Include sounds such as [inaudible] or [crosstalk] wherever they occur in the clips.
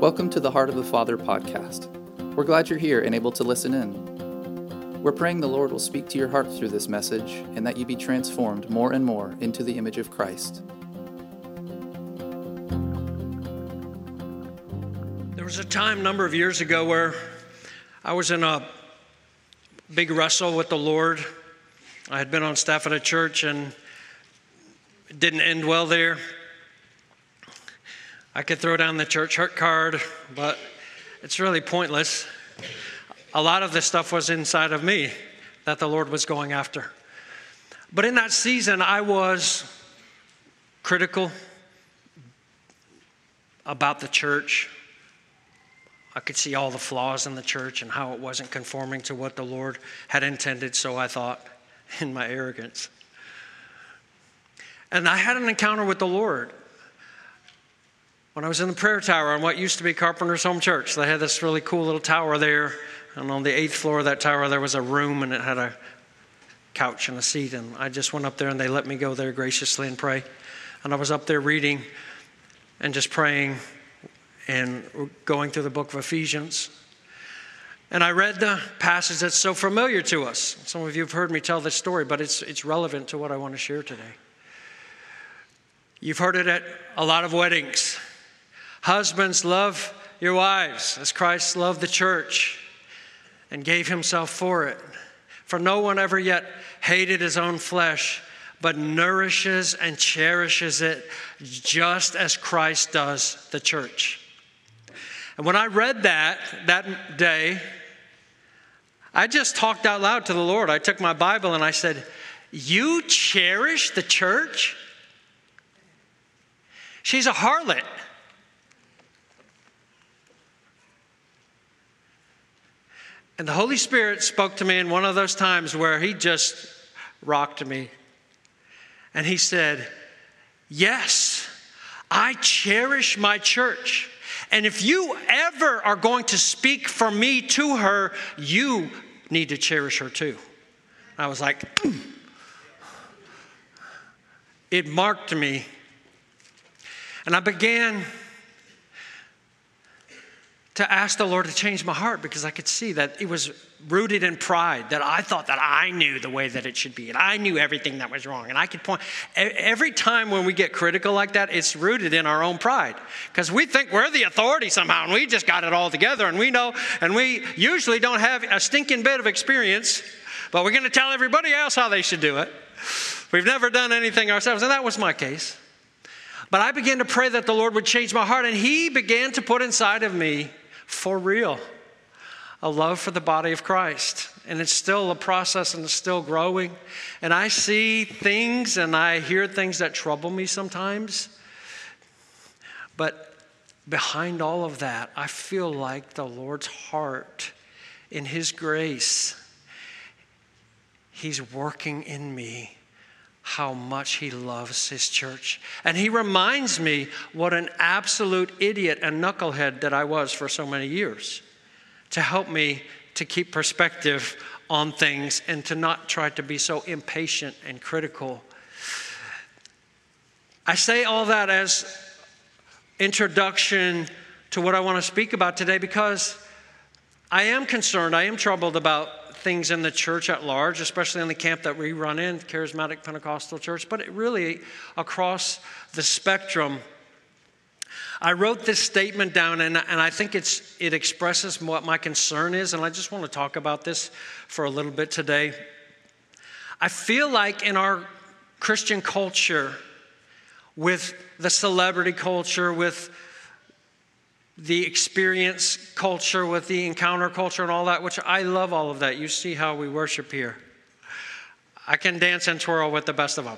Welcome to the Heart of the Father podcast. We're glad you're here and able to listen in. We're praying the Lord will speak to your heart through this message and that you be transformed more and more into the image of Christ. There was a time a number of years ago where I was in a big wrestle with the Lord. I had been on staff at a church and it didn't end well there. I could throw down the church hurt card, but it's really pointless. A lot of this stuff was inside of me that the Lord was going after. But in that season, I was critical about the church. I could see all the flaws in the church and how it wasn't conforming to what the Lord had intended, so I thought in my arrogance. And I had an encounter with the Lord when I was in the prayer tower on what used to be Carpenter's Home Church. They had this really cool little tower there, and on the eighth floor of that tower, there was a room and it had a couch and a seat. And I just went up there and they let me go there graciously and pray. And I was up there reading and just praying and going through the book of Ephesians. And I read the passage that's so familiar to us. Some of you have heard me tell this story, but it's, it's relevant to what I want to share today. You've heard it at a lot of weddings. Husbands, love your wives as Christ loved the church and gave himself for it. For no one ever yet hated his own flesh, but nourishes and cherishes it just as Christ does the church. And when I read that that day, I just talked out loud to the Lord. I took my Bible and I said, You cherish the church? She's a harlot. And the Holy Spirit spoke to me in one of those times where He just rocked me. And He said, Yes, I cherish my church. And if you ever are going to speak for me to her, you need to cherish her too. I was like, mm. it marked me. And I began to ask the Lord to change my heart because I could see that it was rooted in pride, that I thought that I knew the way that it should be, and I knew everything that was wrong. And I could point, every time when we get critical like that, it's rooted in our own pride because we think we're the authority somehow and we just got it all together and we know, and we usually don't have a stinking bit of experience, but we're going to tell everybody else how they should do it. We've never done anything ourselves, and that was my case. But I began to pray that the Lord would change my heart, and He began to put inside of me for real a love for the body of Christ. And it's still a process and it's still growing. And I see things and I hear things that trouble me sometimes. But behind all of that, I feel like the Lord's heart, in His grace, He's working in me how much he loves his church. And he reminds me what an absolute idiot and knucklehead that I was for so many years to help me to keep perspective on things and to not try to be so impatient and critical. I say all that as introduction to what I want to speak about today because I am concerned, I am troubled about things in the church at large, especially in the camp that we run in, Charismatic Pentecostal Church, but really across the spectrum. I wrote this statement down, and, and I think it's, it expresses what my concern is, and I just want to talk about this for a little bit today. I feel like in our Christian culture, with the celebrity culture, with the experience culture, with the encounter culture, and all that, which I love all of that. You see how we worship here. I can dance and twirl with the best of them.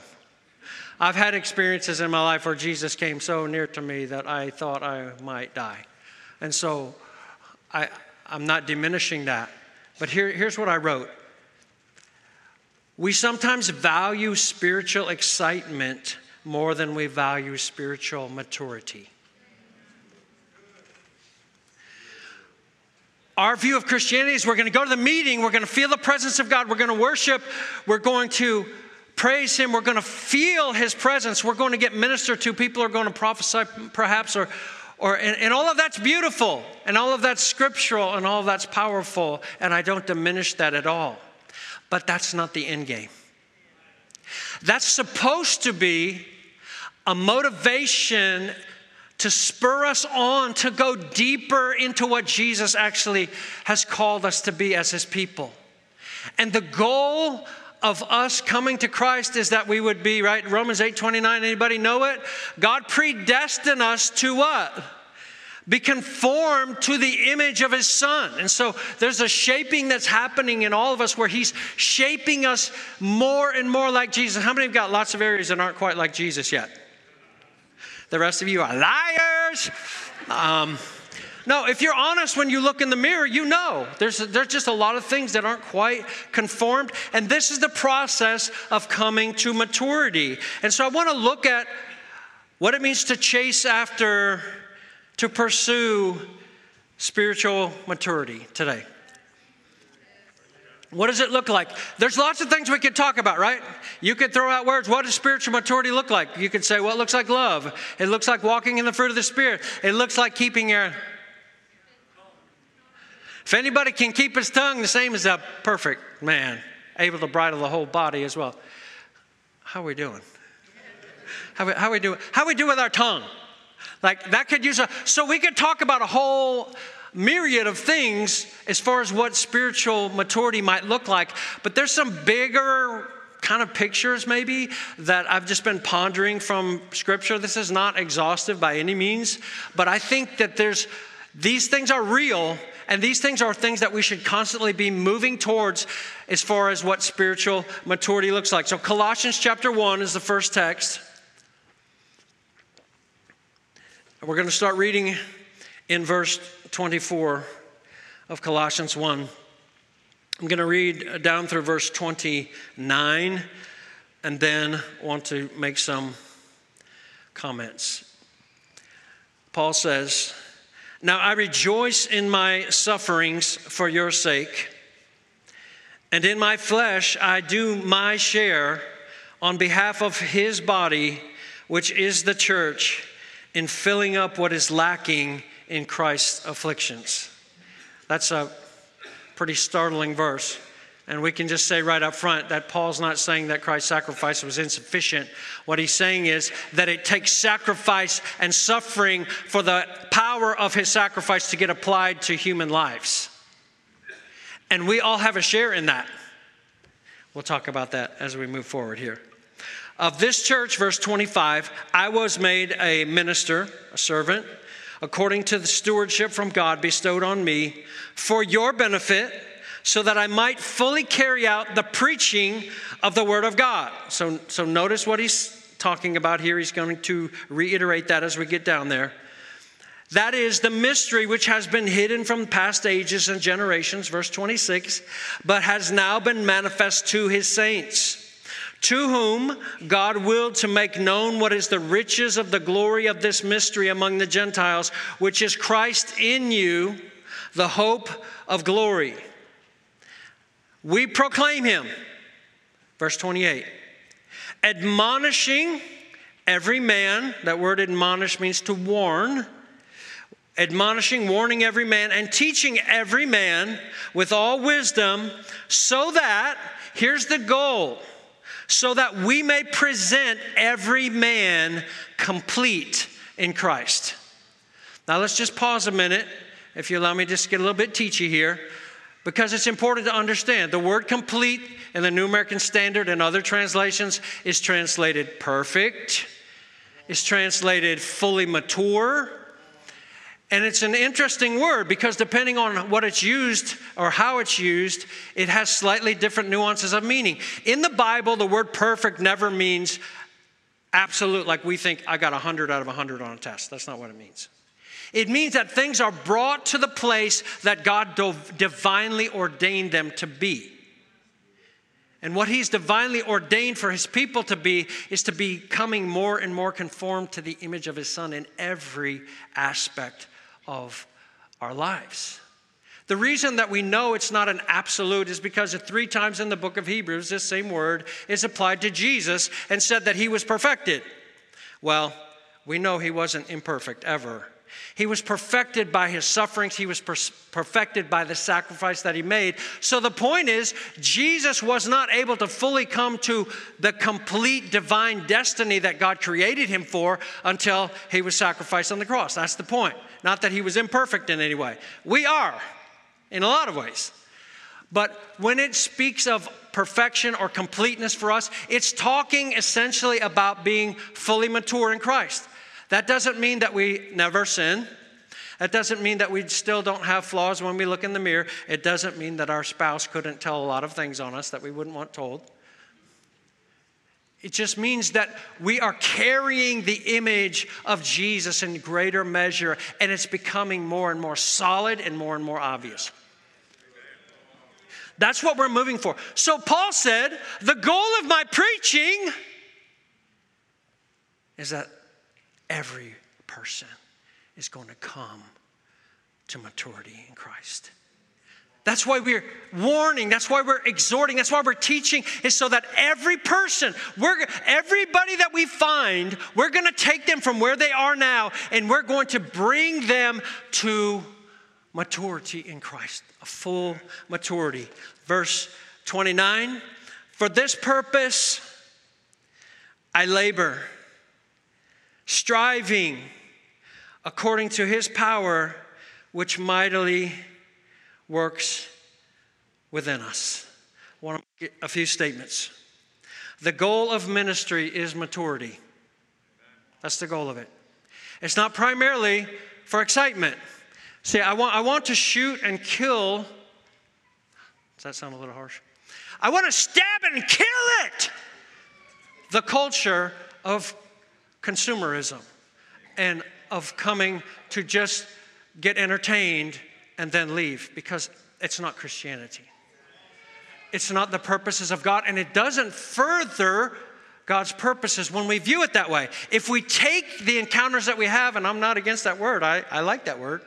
I've had experiences in my life where Jesus came so near to me that I thought I might die. And so I, I'm not diminishing that. But here, here's what I wrote We sometimes value spiritual excitement more than we value spiritual maturity. Our view of Christianity is we're going to go to the meeting, we're going to feel the presence of God, we're going to worship, we're going to praise Him, we're going to feel His presence, we're going to get ministered to, people are going to prophesy perhaps, or, or and, and all of that's beautiful and all of that's scriptural and all of that's powerful and i don't diminish that at all. But that's not the end game. That's supposed to be a motivation to spur us on to go deeper into what jesus actually has called us to be as his people and the goal of us coming to Christ is that we would be, right? Romans 8 29, anybody know it? God predestined us to what? Be conformed to the image of his son. And so there's a shaping that's happening in all of us where he's shaping us more and more like Jesus. How many have got lots of areas that aren't quite like Jesus yet? The rest of you are liars. Um, no, if you're honest when you look in the mirror, you know there's, there's just a lot of things that aren't quite conformed. And this is the process of coming to maturity. And so I want to look at what it means to chase after, to pursue spiritual maturity today. What does it look like? There's lots of things we could talk about, right? You could throw out words. What does spiritual maturity look like? You could say, well, it looks like love. It looks like walking in the fruit of the Spirit. It looks like keeping your if anybody can keep his tongue the same as a perfect man, able to bridle the whole body as well. How are we doing? How we, how we do how we do with our tongue? Like that could use a so we could talk about a whole myriad of things as far as what spiritual maturity might look like, but there's some bigger kind of pictures maybe that I've just been pondering from scripture. This is not exhaustive by any means, but I think that there's these things are real and these things are things that we should constantly be moving towards as far as what spiritual maturity looks like. So, Colossians chapter 1 is the first text. and We're going to start reading in verse 24 of Colossians 1. I'm going to read down through verse 29 and then want to make some comments. Paul says, now I rejoice in my sufferings for your sake, and in my flesh I do my share on behalf of his body, which is the church, in filling up what is lacking in Christ's afflictions. That's a pretty startling verse. And we can just say right up front that Paul's not saying that Christ's sacrifice was insufficient. What he's saying is that it takes sacrifice and suffering for the power of his sacrifice to get applied to human lives. And we all have a share in that. We'll talk about that as we move forward here. Of this church, verse 25, I was made a minister, a servant, according to the stewardship from God bestowed on me for your benefit so that I might fully carry out the preaching of the Word of God. So, so notice what he's talking about here. He's going to reiterate that as we get down there. That is the mystery which has been hidden from past ages and generations, verse 26, but has now been manifest to his saints, to whom God willed to make known what is the riches of the glory of this mystery among the Gentiles, which is Christ in you, the hope of glory. We proclaim him. Verse 28 admonishing every man, that word admonish means to warn, admonishing, warning every man, and teaching every man with all wisdom, so that, here's the goal, so that we may present every man complete in Christ. Now let's just pause a minute, if you allow me just get a little bit teachy here because it's important to understand. The word complete in the New American Standard and other translations is translated perfect, is translated fully mature. And it's an interesting word because depending on what it's used or how it's used, it has slightly different nuances of meaning. In the Bible, the word perfect never means absolute, like we think I got 100 out of 100 on a test. That's not what it means. It means that things are brought to the place that God divinely ordained them to be. And what He's divinely ordained for His people to be is to be becoming more and more conformed to the image of His Son in every aspect of our lives. The reason that we know it's not an absolute is because three times in the book of Hebrews, this same word is applied to Jesus and said that he was perfected. Well, we know he wasn't imperfect ever. He was perfected by his sufferings. He was per- perfected by the sacrifice that he made. So the point is, Jesus was not able to fully come to the complete divine destiny that God created him for until he was sacrificed on the cross. That's the point. Not that he was imperfect in any way. We are, in a lot of ways. But when it speaks of perfection or completeness for us, it's talking essentially about being fully mature in Christ. That doesn't mean that we never sin. That doesn't mean that we still don't have flaws when we look in the mirror. It doesn't mean that our spouse couldn't tell a lot of things on us that we wouldn't want told. It just means that we are carrying the image of Jesus in greater measure, and it's becoming more and more solid and more and more obvious. That's what we're moving for. So Paul said, the goal of my preaching is that every person is going to come to maturity in Christ. That's why we're warning, that's why we're exhorting, that's why we're teaching, is so that every person, we're, everybody that we find, we're gonna take them from where they are now and we're going to bring them to maturity in Christ, a full maturity. Verse 29 For this purpose I labor striving according to his power, which mightily works within us. I want to make a few statements. The goal of ministry is maturity. That's the goal of it. It's not primarily for excitement. See, I want, I want to shoot and kill. Does that sound a little harsh? I want to stab and kill it. The culture of consumerism and of coming to just get entertained and then leave because it's not Christianity. It's not the purposes of God, and it doesn't further God's purposes when we view it that way. If we take the encounters that we have, and I'm not against that word, I, I like that word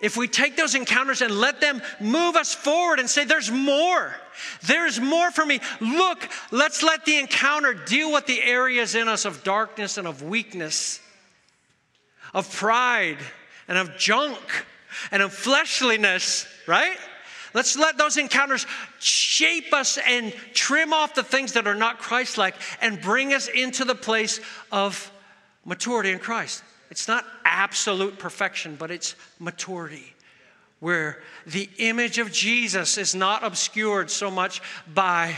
if we take those encounters and let them move us forward and say, There's more, there's more for me. Look, let's let the encounter deal with the areas in us of darkness and of weakness, of pride and of junk and of fleshliness, right? Let's let those encounters shape us and trim off the things that are not Christ like and bring us into the place of maturity in Christ. It's not absolute perfection, but it's maturity, where the image of Jesus is not obscured so much by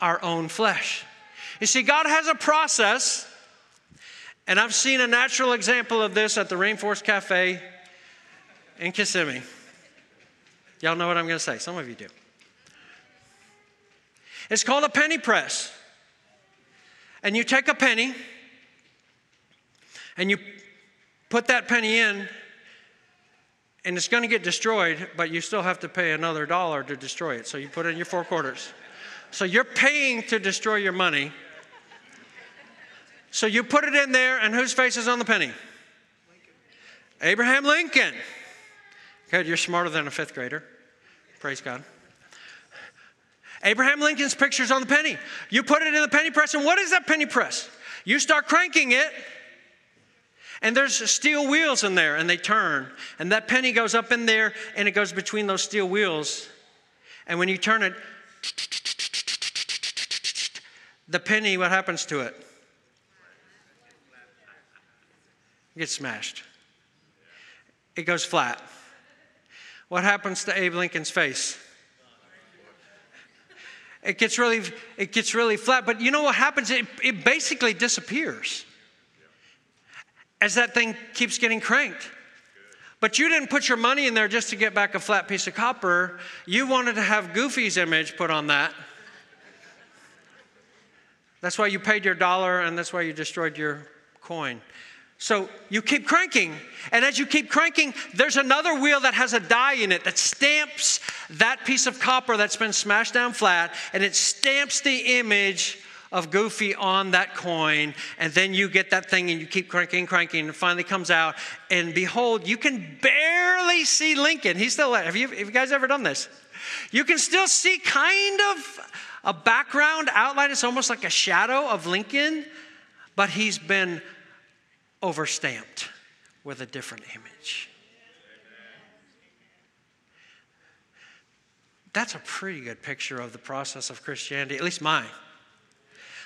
our own flesh. You see, God has a process, and I've seen a natural example of this at the Rainforest Cafe in Kissimmee. Y'all know what I'm going to say. Some of you do. It's called a penny press. And you take a penny and you put that penny in, and it's going to get destroyed, but you still have to pay another dollar to destroy it. So you put in your four quarters. So you're paying to destroy your money. So you put it in there, and whose face is on the penny? Lincoln. Abraham Lincoln. Good, you're smarter than a fifth grader. Praise God. Abraham Lincoln's picture's on the penny. You put it in the penny press, and what is that penny press? You start cranking it, and there's steel wheels in there, and they turn. And that penny goes up in there, and it goes between those steel wheels. And when you turn it, the penny, what happens to it? It gets smashed. It goes flat. What happens to Abe Lincoln's face? It gets really, it gets really flat. But you know what happens? It, it basically disappears as that thing keeps getting cranked. But you didn't put your money in there just to get back a flat piece of copper. You wanted to have Goofy's image put on that. That's why you paid your dollar and that's why you destroyed your coin. So you keep cranking. And as you keep cranking, there's another wheel that has a die in it that stamps that piece of copper that's been smashed down flat and it stamps the image of Goofy on that coin, and then you get that thing and you keep cranking, cranking, and it finally comes out, and behold, you can barely see Lincoln. He's still there. Have you, have you guys ever done this? You can still see kind of a background outline. It's almost like a shadow of Lincoln, but he's been overstamped with a different image. That's a pretty good picture of the process of Christianity, at least mine.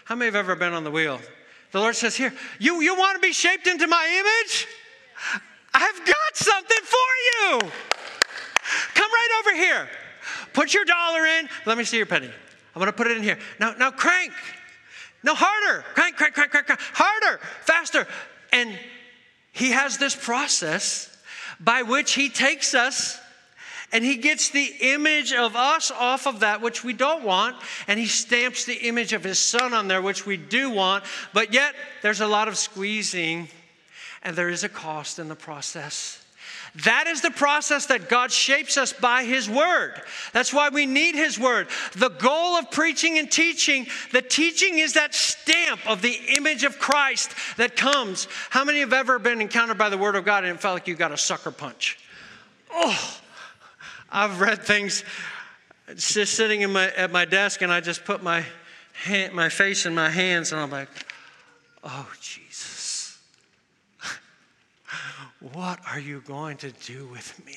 How many have ever been on the wheel? The Lord says, Here, you, you want to be shaped into my image? I've got something for you. Come right over here. Put your dollar in. Let me see your penny. I'm going to put it in here. Now, now crank. No, harder. Crank, crank, crank, crank, crank. Harder, faster. And he has this process by which he takes us and he gets the image of us off of that which we don't want, and he stamps the image of his son on there, which we do want, but yet there's a lot of squeezing, and there is a cost in the process. That is the process that God shapes us by His Word. That's why we need His Word. The goal of preaching and teaching, the teaching is that stamp of the image of Christ that comes. How many have ever been encountered by the Word of God and it felt like you got a sucker punch? Oh, I've read things just sitting my, at my desk and I just put my, hand, my face in my hands and I'm like, oh, Jesus. What are you going to do with me?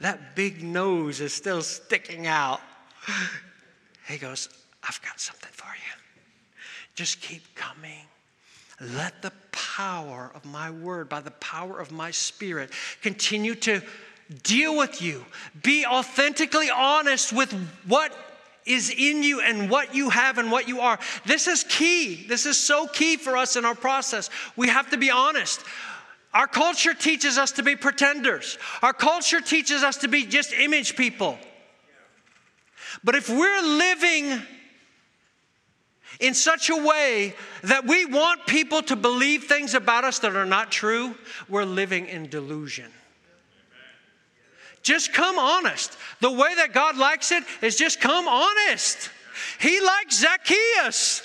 That big nose is still sticking out. He goes, I've got something for you. Just keep coming. Let the power of my word, by the power of my spirit, continue to deal with you. Be authentically honest with what is in you and what you have and what you are. This is key. This is so key for us in our process. We have to be honest. Our culture teaches us to be pretenders, our culture teaches us to be just image people. But if we're living in such a way that we want people to believe things about us that are not true, we're living in delusion. Just come honest. The way that God likes it is just come honest. He likes Zacchaeus.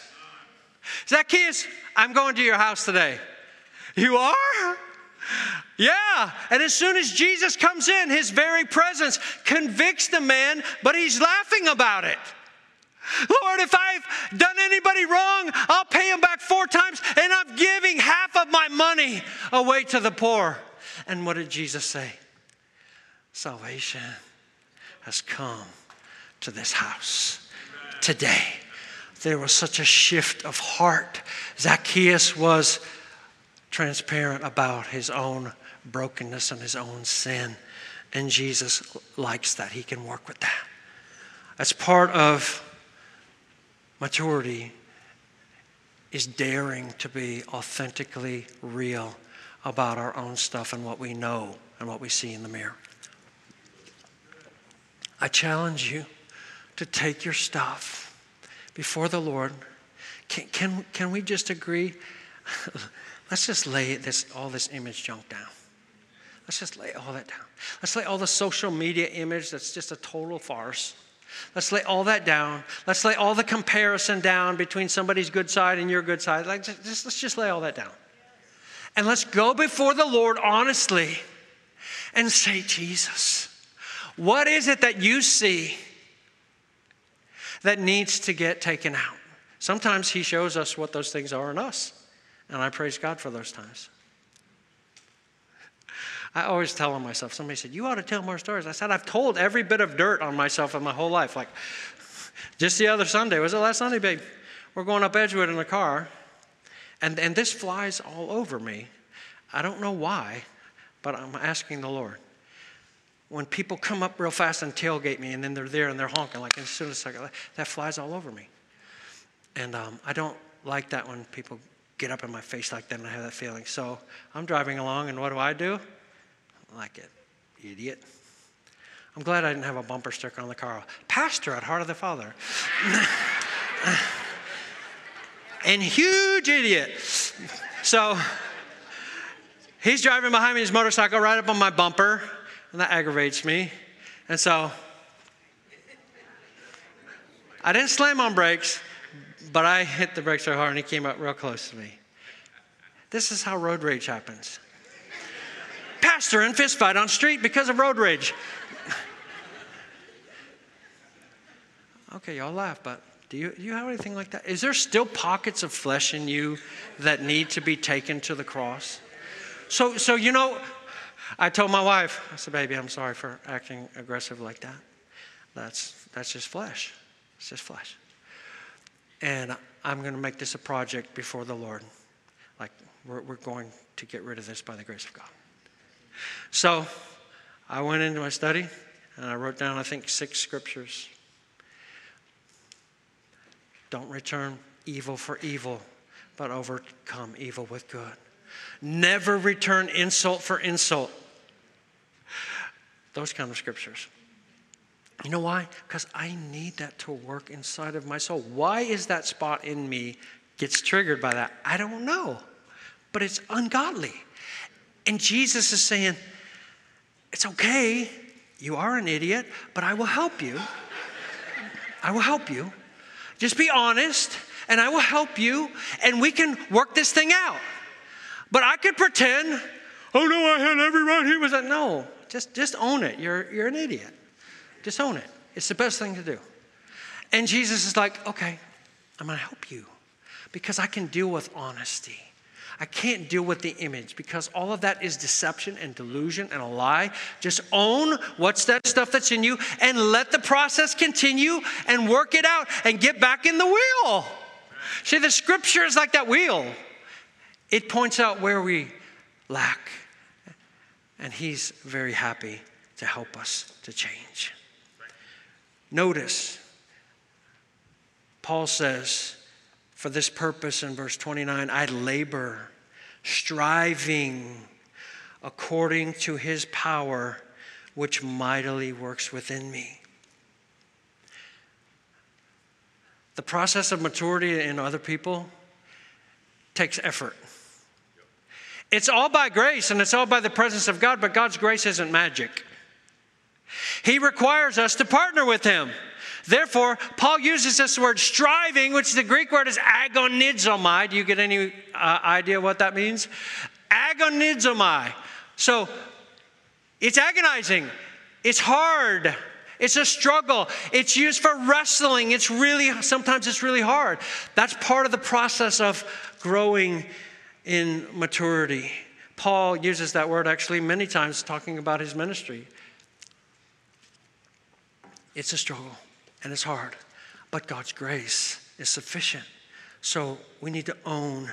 Zacchaeus, I'm going to your house today. You are? Yeah. And as soon as Jesus comes in, his very presence convicts the man, but he's laughing about it. Lord, if I've done anybody wrong, I'll pay him back four times, and I'm giving half of my money away to the poor. And what did Jesus say? Salvation has come to this house today. There was such a shift of heart. Zacchaeus was transparent about his own brokenness and his own sin. And Jesus likes that. He can work with that. As part of maturity is daring to be authentically real about our own stuff and what we know and what we see in the mirror. I challenge you to take your stuff before the Lord. Can, can, can we just agree? [laughs] Let's just lay this, all this image junk down. Let's just lay all that down. Let's lay all the social media image that's just a total farce. Let's lay all that down. Let's lay all the comparison down between somebody's good side and your good side. Like, just, let's just lay all that down. And let's go before the Lord honestly and say, Jesus, what is it that you see that needs to get taken out? Sometimes He shows us what those things are in us, and I praise God for those times. I always tell myself, somebody said, You ought to tell more stories. I said, I've told every bit of dirt on myself in my whole life. Like just the other Sunday, was it last Sunday, babe? We're going up Edgewood in the car, and, and this flies all over me. I don't know why, but I'm asking the Lord when people come up real fast and tailgate me and then they're there and they're honking like as soon as I go, that flies all over me. And um, I don't like that when people get up in my face like that and I have that feeling. So I'm driving along and what do I do? I like it, idiot. I'm glad I didn't have a bumper sticker on the car. Pastor at Heart of the Father. [laughs] and huge idiot. So he's driving behind me his motorcycle right up on my bumper and that aggravates me. And so I didn't slam on brakes, but I hit the brakes so hard and he came up real close to me. This is how road rage happens. Pastor in fist fight on street because of road rage. okay, y'all laugh, but Do you, do you have anything like that? Is there still pockets of flesh in you that need to be taken to the cross? So, so you know, I told my wife, I said, baby, I'm sorry for acting aggressive like that. That's, that's just flesh. It's just flesh. And I'm going to make this a project before the Lord. Like, we're, we're going to get rid of this by the grace of God. So I went into my study and I wrote down, I think, six scriptures. Don't return evil for evil, but overcome evil with good. Never return insult for insult. Those kind of scriptures. You know why? Because I need that to work inside of my soul. Why is that spot in me gets triggered by that? I don't know. But it's ungodly. And Jesus is saying, it's okay. You are an idiot, but I will help you. I will help you. Just be honest, and I will help you, and we can work this thing out. But I could pretend, oh no, I had every right. He was like, no, just, just own it. You're, you're an idiot. Just own it. It's the best thing to do. And Jesus is like, okay, I'm going to help you because I can deal with honesty. I can't deal with the image because all of that is deception and delusion and a lie. Just own what's that stuff that's in you and let the process continue and work it out and get back in the wheel. See, the scripture is like that wheel, it points out where we lack, and He's very happy to help us to change. Notice, Paul says, for this purpose in verse 29, I labor, striving according to his power, which mightily works within me. The process of maturity in other people takes effort. It's all by grace and it's all by the presence of God, but God's grace isn't magic. He requires us to partner with Him. Therefore, Paul uses this word striving, which the Greek word is agonizomai. Do you get any uh, idea what that means? Agonizomai. So it's agonizing, it's hard. It's a struggle. It's used for wrestling. It's really, sometimes it's really hard. That's part of the process of growing in maturity. Paul uses that word actually many times talking about his ministry. It's a struggle and it's hard, but God's grace is sufficient. So we need to own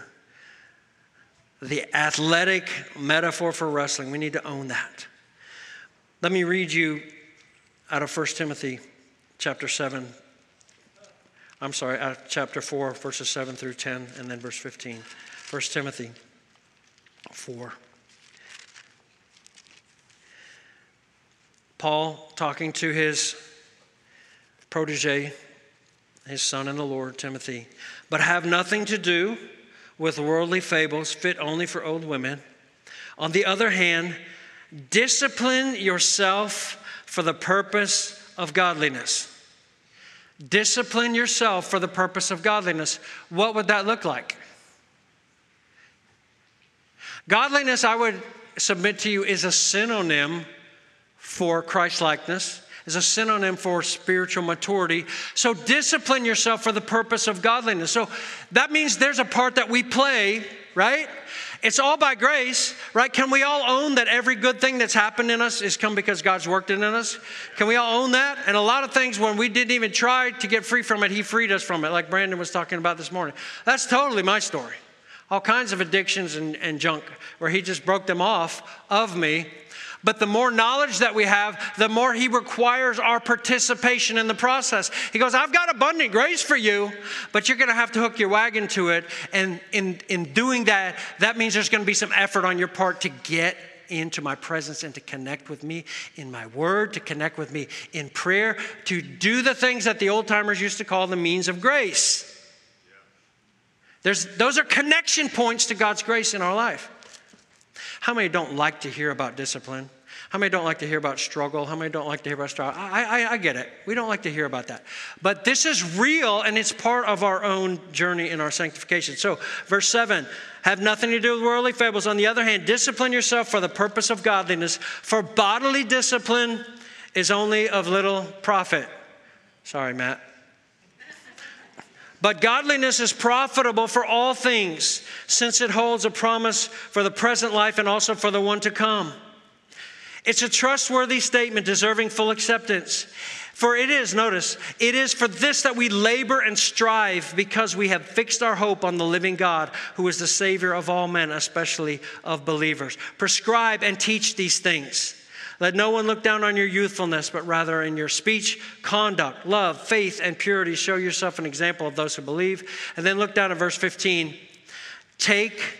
the athletic metaphor for wrestling. We need to own that. Let me read you out of 1 Timothy chapter 7. I'm sorry, chapter 4, verses 7 through 10, and then verse 15. 1 Timothy 4. Paul talking to his protege, his son in the Lord, Timothy, but have nothing to do with worldly fables fit only for old women. On the other hand, discipline yourself for the purpose of godliness. Discipline yourself for the purpose of godliness. What would that look like? Godliness, I would submit to you, is a synonym for Christlikeness is a synonym for spiritual maturity. So discipline yourself for the purpose of godliness. So that means there's a part that we play, right? It's all by grace, right? Can we all own that every good thing that's happened in us is come because God's worked it in us? Can we all own that? And a lot of things, when we didn't even try to get free from it, He freed us from it, like Brandon was talking about this morning. That's totally my story. All kinds of addictions and, and junk where He just broke them off of me but the more knowledge that we have, the more He requires our participation in the process. He goes, I've got abundant grace for you, but you're going to have to hook your wagon to it. And in, in doing that, that means there's going to be some effort on your part to get into my presence and to connect with me in my word, to connect with me in prayer, to do the things that the old timers used to call the means of grace. There's, those are connection points to God's grace in our life. How many don't like to hear about discipline? How many don't like to hear about struggle? How many don't like to hear about struggle? I, I, I get it. We don't like to hear about that. But this is real and it's part of our own journey in our sanctification. So, verse 7 have nothing to do with worldly fables. On the other hand, discipline yourself for the purpose of godliness, for bodily discipline is only of little profit. Sorry, Matt. But godliness is profitable for all things, since it holds a promise for the present life and also for the one to come. It's a trustworthy statement deserving full acceptance. For it is, notice, it is for this that we labor and strive because we have fixed our hope on the living God, who is the Savior of all men, especially of believers. Prescribe and teach these things. Let no one look down on your youthfulness, but rather in your speech, conduct, love, faith, and purity, show yourself an example of those who believe. And then look down at verse 15. Take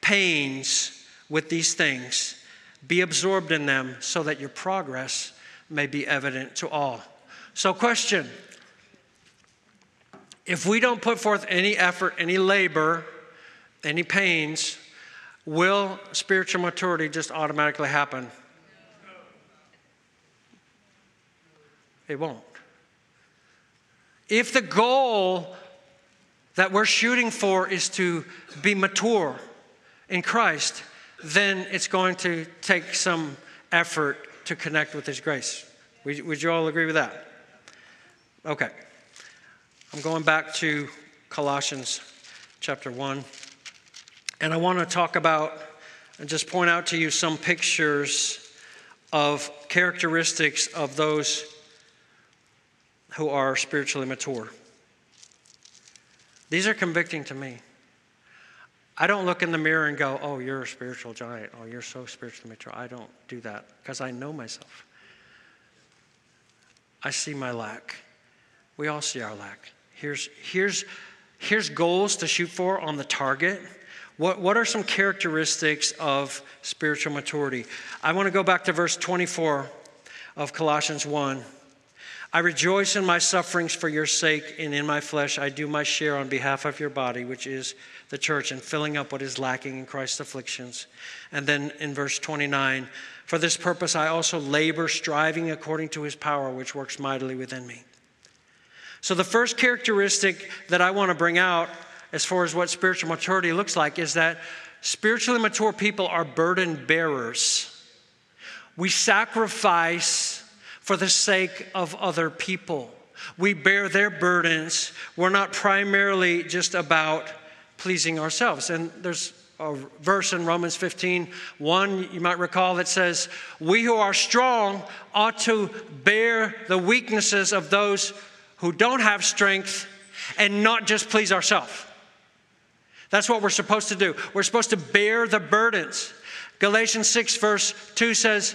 pains with these things, be absorbed in them, so that your progress may be evident to all. So, question if we don't put forth any effort, any labor, any pains, will spiritual maturity just automatically happen? It won't. If the goal that we're shooting for is to be mature in Christ, then it's going to take some effort to connect with His grace. Would, would you all agree with that? Okay. I'm going back to Colossians chapter 1. And I want to talk about and just point out to you some pictures of characteristics of those who are spiritually mature. These are convicting to me. I don't look in the mirror and go, oh, you're a spiritual giant. Oh, you're so spiritually mature. I don't do that because I know myself. I see my lack. We all see our lack. Here's, here's, here's goals to shoot for on the target. What, what are some characteristics of spiritual maturity? I want to go back to verse 24 of Colossians 1. I rejoice in my sufferings for your sake, and in my flesh I do my share on behalf of your body, which is the church, and filling up what is lacking in Christ's afflictions. And then in verse 29, for this purpose I also labor, striving according to his power, which works mightily within me. So, the first characteristic that I want to bring out as far as what spiritual maturity looks like is that spiritually mature people are burden bearers. We sacrifice for the sake of other people. We bear their burdens. We're not primarily just about pleasing ourselves. And there's a verse in Romans 15, 1, you might recall, that says, We who are strong ought to bear the weaknesses of those who don't have strength and not just please ourselves. That's what we're supposed to do. We're supposed to bear the burdens. Galatians 6, verse 2 says,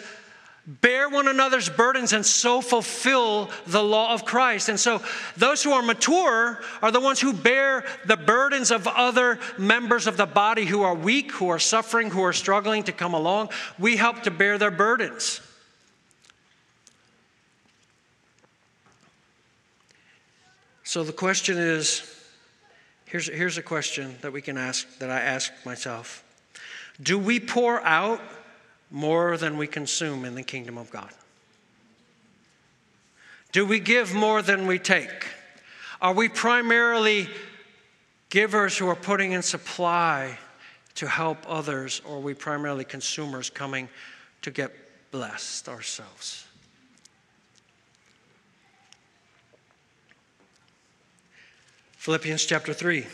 Bear one another's burdens and so fulfill the law of Christ. And so, those who are mature are the ones who bear the burdens of other members of the body who are weak, who are suffering, who are struggling to come along. We help to bear their burdens. So the question is here's, here's a question that we can ask, that I ask myself Do we pour out more than we consume in the kingdom of God? Do we give more than we take? Are we primarily givers who are putting in supply to help others, or are we primarily consumers coming to get blessed ourselves? Philippians chapter 3.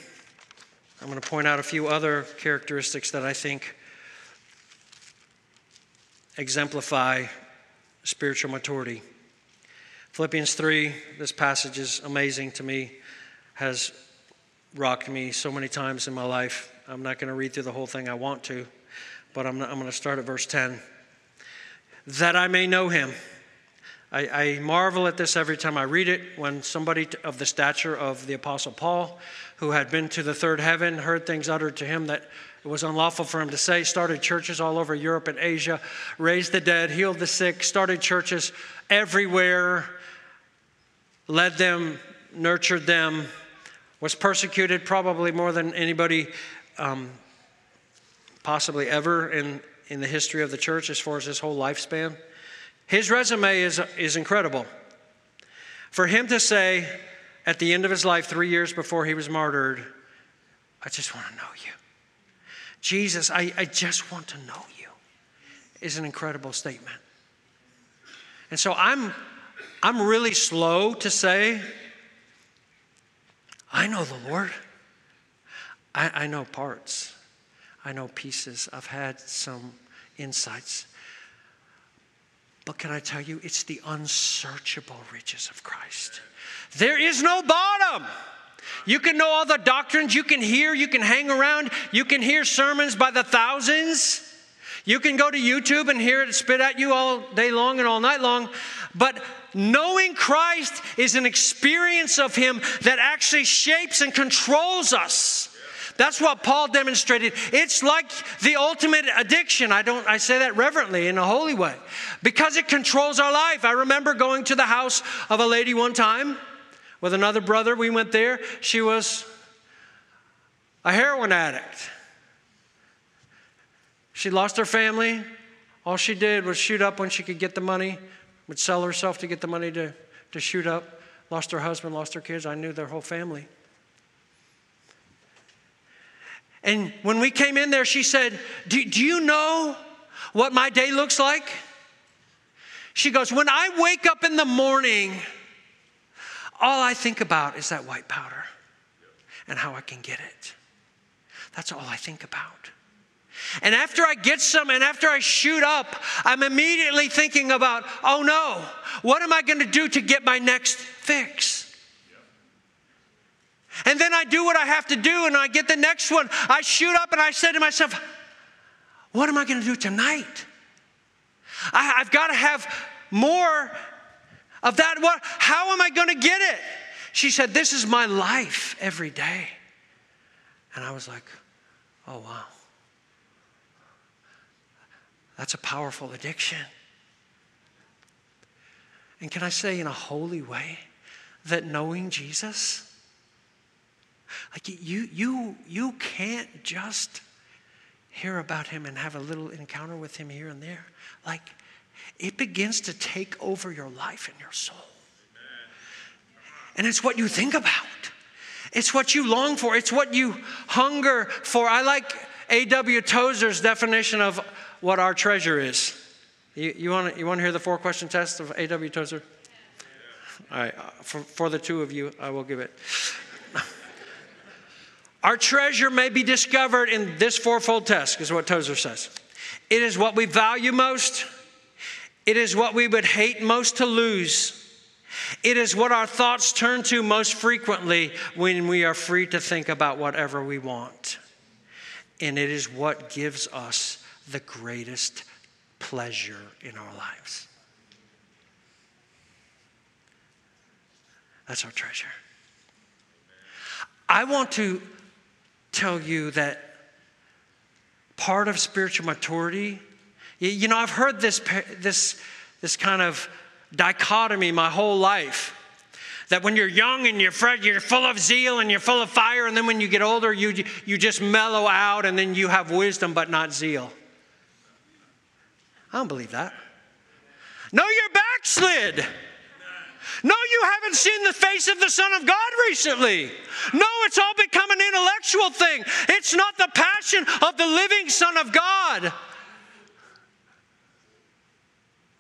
I'm going to point out a few other characteristics that I think exemplify spiritual maturity. Philippians 3, this passage is amazing to me, has rocked me so many times in my life. I'm not going to read through the whole thing, I want to, but I'm, I'm going to start at verse 10. That I may know him I, I, marvel at this every time I read it when somebody of the stature of the Apostle Paul, who had been to the third heaven, heard things uttered to him that it was unlawful for him to say, started churches all over Europe and Asia, raised the dead, healed the sick, started churches everywhere, led them, nurtured them, was persecuted probably more than anybody um, possibly ever in, in the history of the church as far as his whole lifespan. His resume is, is incredible. For him to say at the end of his life, three years before he was martyred, I just want to know you. Jesus, I, I just want to know you, is an incredible statement. And so I'm, I'm really slow to say, I know the Lord. I, I know parts, I know pieces. I've had some insights. But can I tell you, it's the unsearchable riches of Christ. There is no bottom. You can know all the doctrines, you can hear, you can hang around, you can hear sermons by the thousands. You can go to YouTube and hear it spit at you all day long and all night long. But knowing Christ is an experience of Him that actually shapes and controls us. That's what Paul demonstrated. It's like the ultimate addiction. I don't I say that reverently in a holy way. Because it controls our life. I remember going to the house of a lady one time with another brother. We went there. She was a heroin addict. She lost her family. All she did was shoot up when she could get the money, would sell herself to get the money to, to shoot up. Lost her husband, lost her kids. I knew their whole family. And when we came in there, she said, Do, do you know what my day looks like? She goes, When I wake up in the morning, all I think about is that white powder and how I can get it. That's all I think about. And after I get some and after I shoot up, I'm immediately thinking about, oh no, what am I going to do to get my next fix? And then I do what I have to do and I get the next one. I shoot up and I say to myself, what am I going to do tonight? I, have got to have more of that. What, how am I going to get it? She said, This is my life every day. And I was like, Oh, wow. That's a powerful addiction. And can I say in a holy way that knowing Jesus, like you, you, you can't just hear about him and have a little encounter with him here and there. Like it begins to take over your life and your soul. And it's what you think about. It's what you long for. It's what you hunger for. I like A.W. Tozer's definition of what our treasure is. You, you want to hear the four question test of A.W. Tozer? All right, uh, for, for the two of you, I will give it. Our treasure may be discovered in this fourfold test, is what Tozer says. It is what we value most, it is what we would hate most to lose. It is what our thoughts turn to most frequently when we are free to think about whatever we want. And it is what gives us the greatest pleasure in our lives. That's our treasure. I want to tell you that part of spiritual maturity, you know, I've heard this, this, this kind of dichotomy my whole life. That when you're young and you're fresh, you're full of zeal and you're full of fire, and then when you get older, you, you just mellow out and then you have wisdom but not zeal. I don't believe that. No, you're backslid. No, you haven't seen the face of the Son of God recently. No, it's all become an intellectual thing. It's not the passion of the living Son of God.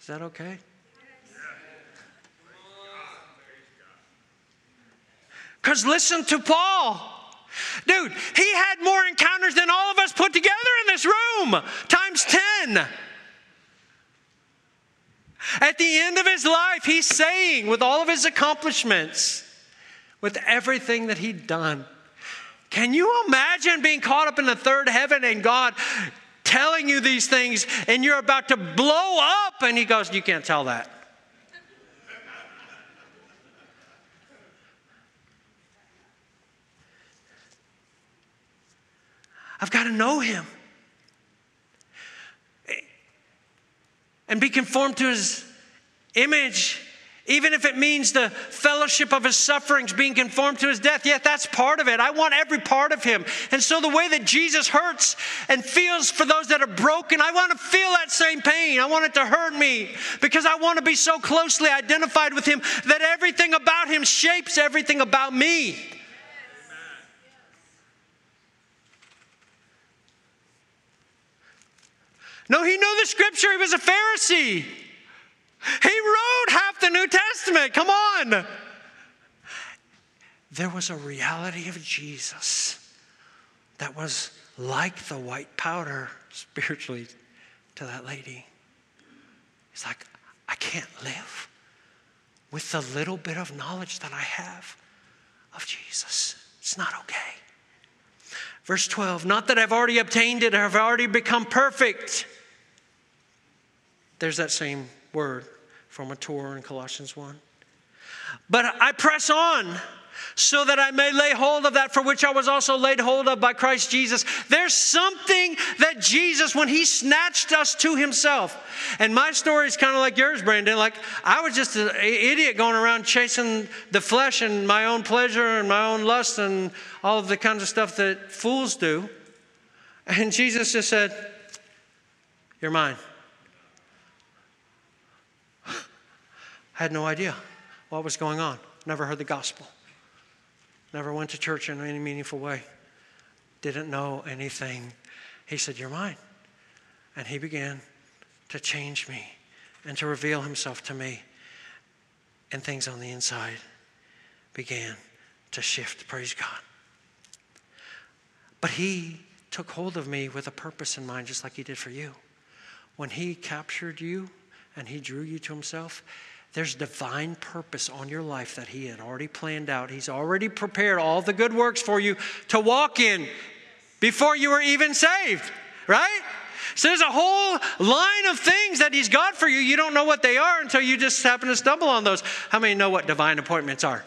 Is that okay? Because listen to Paul. Dude, he had more encounters than all of us put together in this room, times 10. At the end of his life, he's saying, with all of his accomplishments, with everything that he'd done, can you imagine being caught up in the third heaven and God telling you these things and you're about to blow up? And he goes, You can't tell that. I've got to know him. and be conformed to his image, even if it means the fellowship of his sufferings, being conformed to his death. Yet that's part of it. I want every part of him. And so, the way that Jesus hurts and feels for those that are broken, I want to feel that same pain. I want it to hurt me because I want to be so closely identified with him that everything about him shapes everything about me. No, he knew the scripture. He was a Pharisee. He wrote half the New Testament. Come on. there was a reality of Jesus that was like the white powder spiritually to that lady. It's like, I can't live with the little bit of knowledge that I have of Jesus. It's not okay. Verse 12, not that I've already obtained it have already become perfect. There's that same word for tour in Colossians 1. But I press on so that I may lay hold of that for which I was also laid hold of by Christ Jesus. There's something that Jesus, when he snatched us to himself, and my story is kind of like yours, Brandon. Like, I was just an idiot going around chasing the flesh and my own pleasure and my own lust and all of the kinds of stuff that fools do. And Jesus just said, You're mine. Had no idea what was going on. Never heard the gospel. Never went to church in any meaningful way. Didn't know anything. He said, You're mine. And he began to change me and to reveal himself to me. And things on the inside began to shift. Praise God. But he took hold of me with a purpose in mind, just like he did for you. When he captured you and he drew you to himself, there's divine purpose on your life that He had already planned out. He's already prepared all the good works for you to walk in before you were even saved, right? So there's a whole line of things that He's got for you. You don't know what they are until you just happen to stumble on those. How many know what divine appointments are?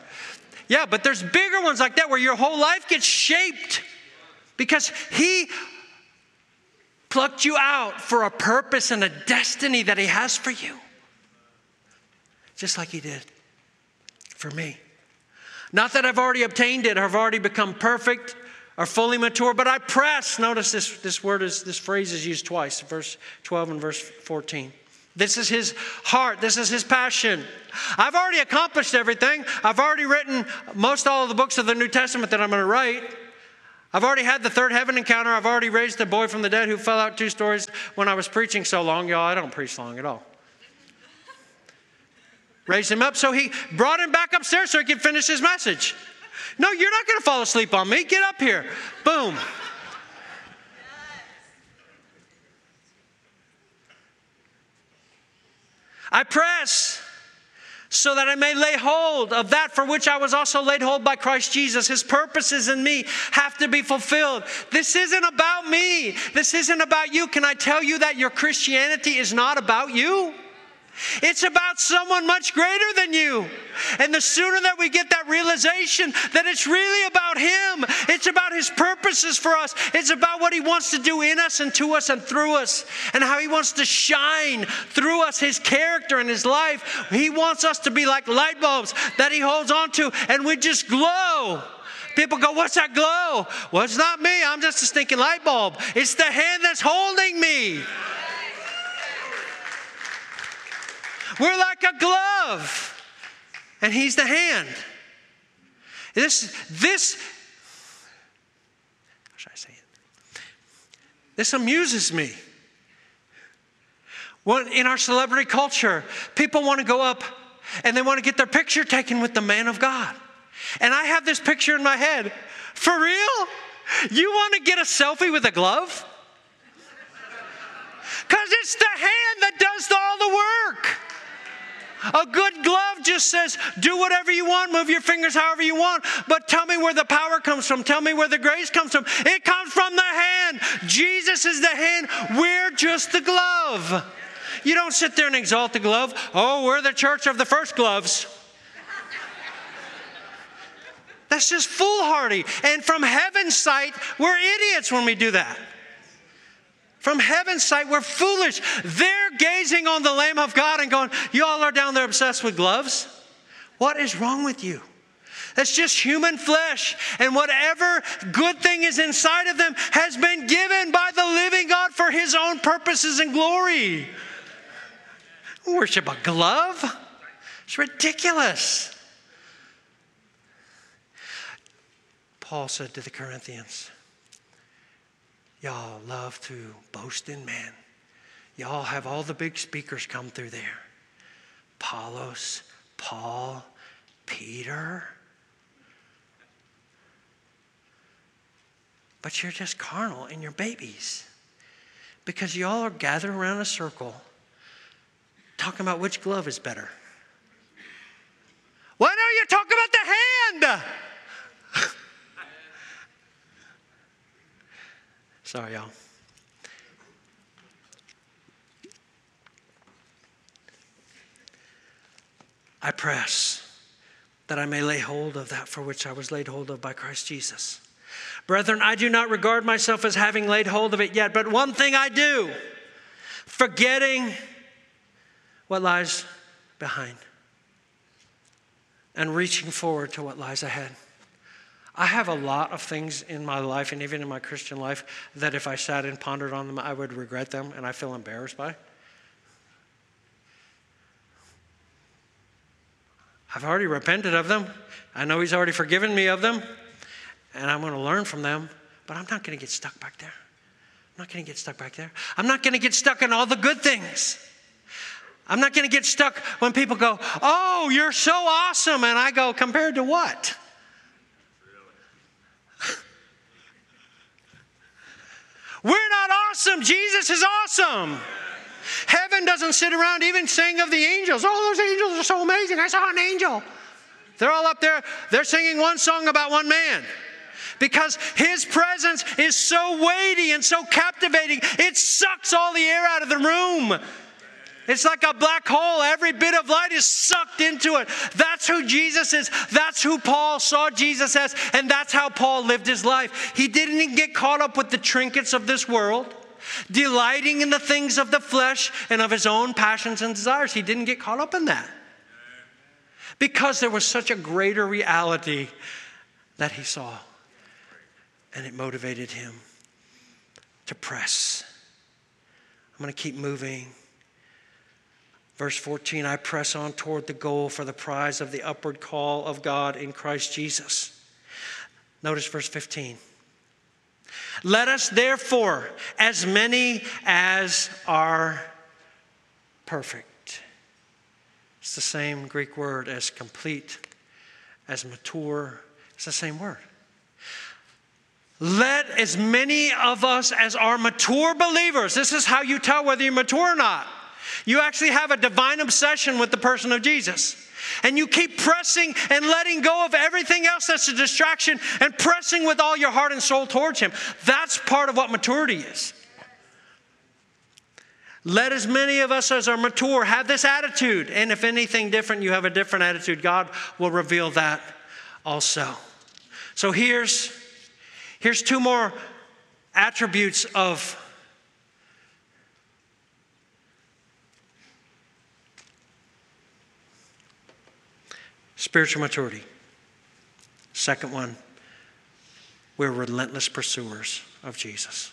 Yeah, but there's bigger ones like that where your whole life gets shaped because He plucked you out for a purpose and a destiny that He has for you just like He did for me. Not that I've already obtained it have already become perfect or fully mature, but I press. Notice this, this word is, this phrase is used twice, verse 12 and verse 14. This is his heart. This is his passion. I've already accomplished everything. I've already written most all of the books of the New Testament that I'm going to write. I've already had the third heaven encounter. I've already raised a boy from the dead who fell out two stories when I was preaching so long. Y'all, I don't preach long at all raised him up. So he brought him back upstairs so he could finish his message. No, you're not going to fall asleep on me. Get up here. Boom. I press so that I may lay hold of that for which I was also laid hold by Christ Jesus. His purposes in me have to be fulfilled. This isn't about me. This isn't about you. Can I tell you that your Christianity is not about you? It's about someone much greater than you. And the sooner that we get that realization that it's really about Him, it's about His purposes for us, it's about what He wants to do in us and to us and through us, and how He wants to shine through us His character and His life. He wants us to be like light bulbs that He holds on to, and we just glow. People go, What's that glow? Well, it's not me. I'm just a stinking light bulb. It's the hand that's holding me. We're like a glove, and He's the hand. This, this, how should I say it? This amuses me. In our celebrity culture, people want to go up and they want to get their picture taken with the man of God. And I have this picture in my head. For real? You want to get a selfie with a glove? Because it's the hand that does all the work. A good glove just says, do whatever you want, move your fingers however you want, but tell me where the power comes from. Tell me where the grace comes from. It comes from the hand. Jesus is the hand. We're just the glove. You don't sit there and exalt the glove. Oh, we're the church of the first gloves. That's just foolhardy. And from heaven's sight, we're idiots when we do that. From heaven's sight, we're foolish. They're gazing on the Lamb of God and going, Y'all are down there obsessed with gloves? What is wrong with you? That's just human flesh. And whatever good thing is inside of them has been given by the living God for his own purposes and glory. Worship a glove? It's ridiculous. Paul said to the Corinthians, Y'all love to boast in man. Y'all have all the big speakers come through there—Apollos, Paul, Peter. But you're just carnal and you're babies because y'all are gathered around a circle talking about which glove is better. Why don't you talk about the hand? [laughs] Sorry, y'all. I press that I may lay hold of that for which I was laid hold of by Christ Jesus. Brethren, I do not regard myself as having laid hold of it yet, but one thing I do, forgetting what lies behind and reaching forward to what lies ahead. I have a lot of things in my life and even in my Christian life that if I sat and pondered on them, I would regret them and I feel embarrassed by. I've already repented of them. I know He's already forgiven me of them, and I'm going to learn from them, but I'm not going to get stuck back there. I'm not going to get stuck back there. I'm not going to get stuck in all the good things. I'm not going to get stuck when people go, Oh, you're so awesome. And I go, Compared to what? We're not awesome. Jesus is awesome. Heaven doesn't sit around even saying of the angels, oh, those angels are so amazing. I saw an angel. They're all up there, they're singing one song about one man. Because his presence is so weighty and so captivating, it sucks all the air out of the room. It's like a black hole. Every bit of light is sucked into it. That's who Jesus is. That's who Paul saw Jesus as. And that's how Paul lived his life. He didn't get caught up with the trinkets of this world delighting in the things of the flesh and of his own passions and desires. He didn't get caught up in that because there was such a greater reality that he saw, and it motivated him to press. I'm going to keep moving. Verse 14 I press on toward the goal for the prize of the upward call of God in Christ Jesus. Notice verse 15. Let us therefore, as many as are perfect. It's the same Greek word as complete, as mature. It's the same word. Let as many of us as are mature believers, this is how you tell whether you're mature or not. You actually have a divine obsession with the person of Jesus and you keep pressing and letting go of everything else that's a distraction and pressing with all your heart and soul towards Him. That's part of what maturity is. Let as many of us as are mature have this attitude. And if anything different, you have a different attitude, God will reveal that also. So here's, here's two more attributes of Spiritual maturity. Second one, we're relentless pursuers of Jesus.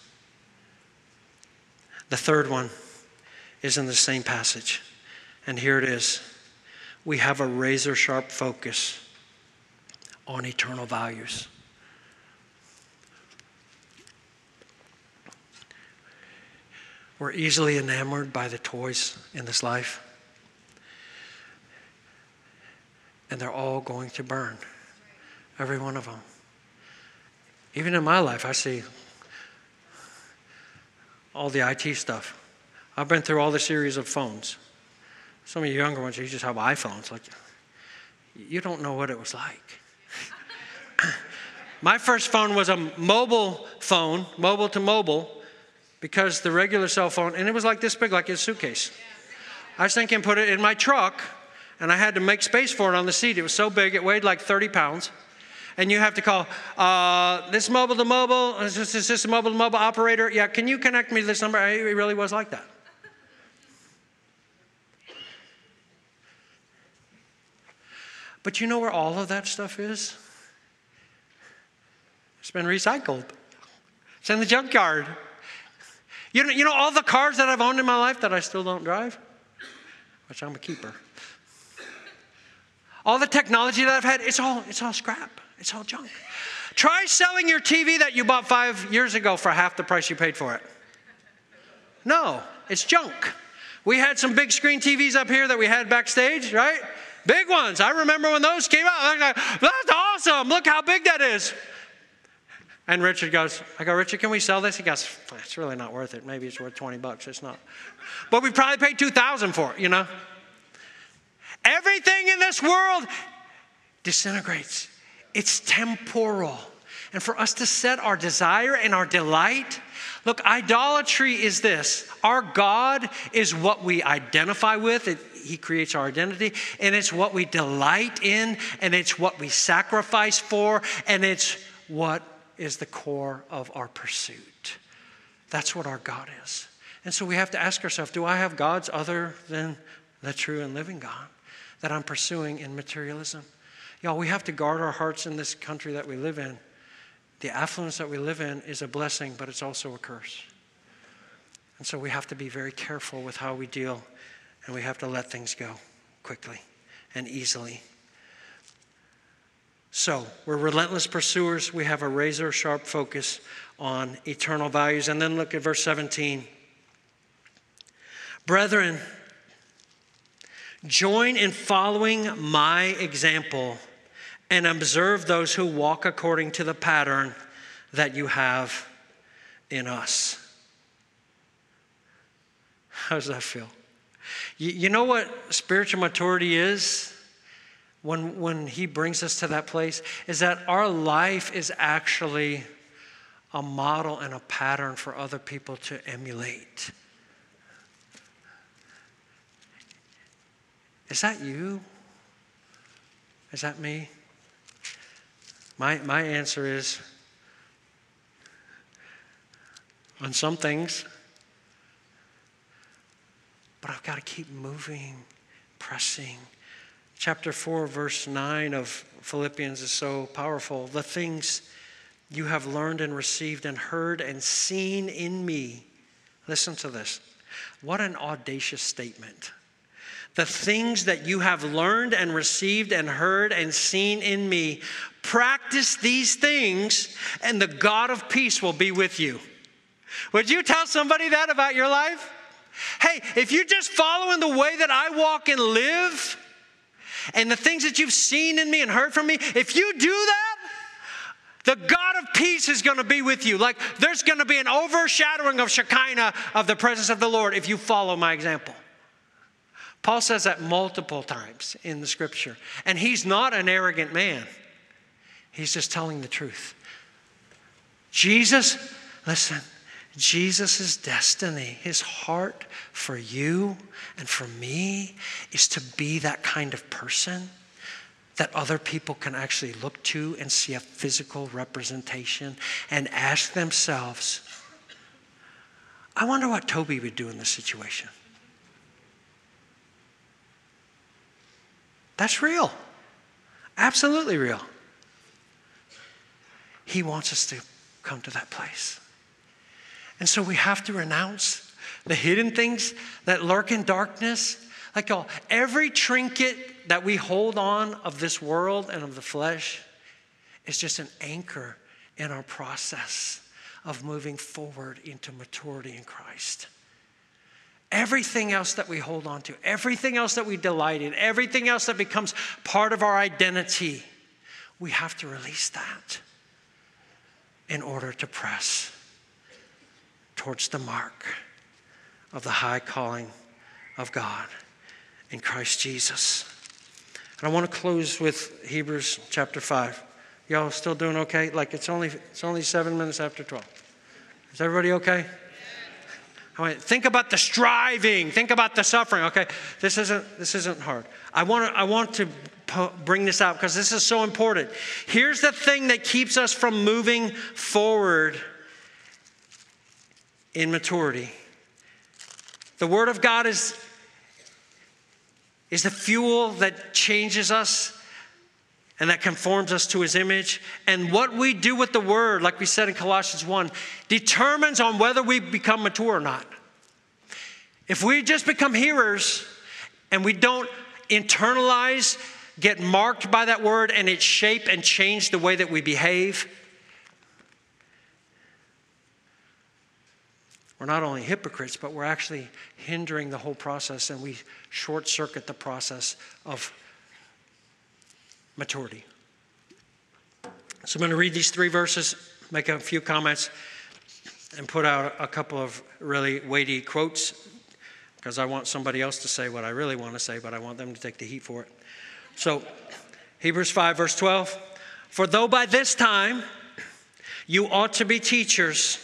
The third one is in the same passage, and here it is. We have a razor sharp focus on eternal values. We're easily enamored by the toys in this life. And they're all going to burn. Every one of them. Even in my life, I see all the IT stuff. I've been through all the series of phones. Some of you younger ones, you just have iPhones. Like, you don't know what it was like. [laughs] my first phone was a mobile phone, mobile to mobile, because the regular cell phone, and it was like this big, like a suitcase. I was thinking, put it in my truck and I had to make space for it on the seat. It was so big, it weighed like 30 pounds. And you have to call uh, this mobile to mobile, is this, is this a mobile to mobile operator? Yeah, can you connect me to this number? It really was like that. But you know where all of that stuff is? It's been recycled. It's in the junkyard. You know, you know all the cars that I've owned in my life that I still don't drive? Which I'm a keeper. All the technology that I've had, it's all, it's all scrap. It's all junk. Try selling your TV that you bought five years ago for half the price you paid for it. No, it's junk. We had some big screen TVs up here that we had backstage, right? Big ones. I remember when those came out. Like, that's awesome. Look how big that is. And Richard goes, I go, Richard, can we sell this? He goes, it's really not worth it. Maybe it's worth 20 bucks. It's not. But we probably paid 2000 for it, you know? Everything in this world disintegrates. It's temporal. And for us to set our desire and our delight, look, idolatry is this our God is what we identify with. It, he creates our identity, and it's what we delight in, and it's what we sacrifice for, and it's what is the core of our pursuit. That's what our God is. And so we have to ask ourselves do I have gods other than the true and living God that I'm pursuing in materialism? Y'all, we have to guard our hearts in this country that we live in. The affluence that we live in is a blessing, but it's also a curse. And so we have to be very careful with how we deal, and we have to let things go quickly and easily. So, we're relentless pursuers. We have a razor sharp focus on eternal values. And then look at verse 17. Brethren, join in following my example and observe those who walk according to the pattern that you have in us. How does that feel? You, know what spiritual maturity is? when, when He brings us to that place is that our life is actually a model and a pattern for other people to emulate. Is that you? Is that me? My, my answer is on some things, but I've got to keep moving, pressing chapter 4, verse 9 of Philippians is so powerful. The things you have learned and received and heard and seen in me. Listen to this. What an audacious statement. The things that you have learned and received and heard and seen in me, practice these things, and the God of peace will be with you. Would you tell somebody that about your life? Hey, if you're just following the way that I walk and live, and the things that you've seen in me and heard from me, if you do that, the God of peace is going to be with you. Like there's going to be an overshadowing of Shekinah of the presence of the Lord if you follow my example. Paul says that multiple times in the scripture. And he's not an arrogant man, he's just telling the truth. Jesus, listen, Jesus' destiny, his heart for you and for me is to be that kind of person that other people can actually look to and see a physical representation and ask themselves, I wonder what Toby would do in this situation. That's real. Absolutely real. He wants us to come to that place. And so we have to renounce the hidden things that lurk in darkness. Like all, every trinket that we hold on of this world and of the flesh is just an anchor in our process of moving forward into maturity in Christ. Everything else that we hold on to, everything else that we delight in, everything else that becomes part of our identity, we have to release that in order to press towards the mark of the high calling of God in Christ Jesus. And I want to close with Hebrews chapter 5. Y'all still doing okay? Like it's only it's only 7 minutes after 12. Is everybody okay? Think about the striving, think about the suffering. Okay, this isn't this isn't hard. I want to I want to bring this out because this is so important. Here's the thing that keeps us from moving forward in maturity. The Word of God is, is the fuel that changes us and that conforms us to His image. And what we do with the Word, like we said in Colossians 1, determines on whether we become mature or not. If we just become hearers and we don't internalize, get marked by that Word, and it shape and change the way that we behave, we're not only hypocrites, but we're actually hindering the whole process and we short circuit the process of maturity. So I'm going to read these three verses make a few comments and put out a couple of really weighty quotes because I want somebody else to say what I really want to say, but I want them to take the heat for it. So, Hebrews 5, verse 12 For though by this time you ought to be teachers,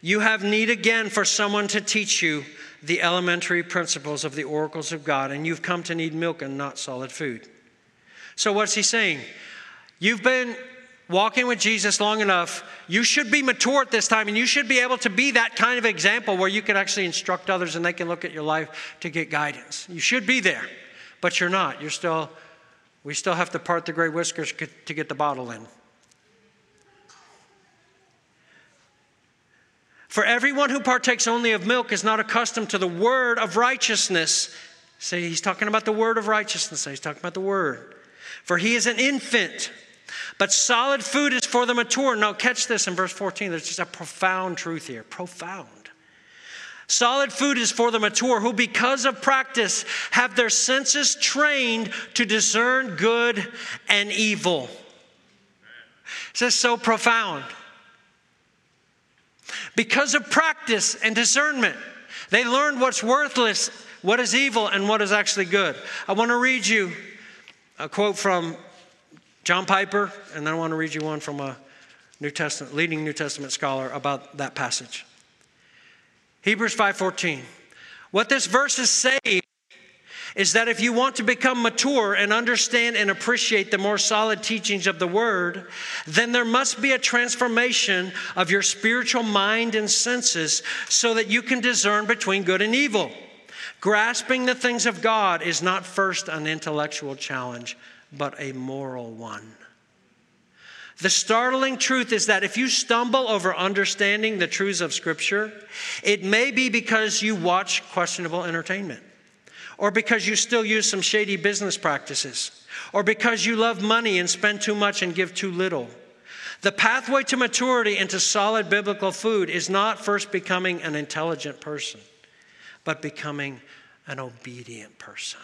you have need again for someone to teach you the elementary principles of the oracles of God, and you've come to need milk and not solid food. So, what's he saying? You've been walking with Jesus long enough, you should be mature at this time and you should be able to be that kind of example where you can actually instruct others and they can look at your life to get guidance. You should be there, but you're not. You're still, we still have to part the gray whiskers to get the bottle in. For everyone who partakes only of milk is not accustomed to the word of righteousness. See, he's talking about the word of righteousness. He's talking about the word. For he is an infant. But solid food is for the mature. Now, catch this in verse 14. There's just a profound truth here. Profound. Solid food is for the mature who, because of practice, have their senses trained to discern good and evil. This is so profound. Because of practice and discernment, they learned what's worthless, what is evil, and what is actually good. I want to read you a quote from John Piper, and then I want to read you one from a New Testament, leading New Testament scholar about that passage. Hebrews 5:14. What this verse is saying is that if you want to become mature and understand and appreciate the more solid teachings of the word, then there must be a transformation of your spiritual mind and senses so that you can discern between good and evil. Grasping the things of God is not first an intellectual challenge, but a moral one. The startling truth is that if you stumble over understanding the truths of Scripture, it may be because you watch questionable entertainment, or because you still use some shady business practices, or because you love money and spend too much and give too little. The pathway to maturity and to solid biblical food is not first becoming an intelligent person, but becoming an obedient person.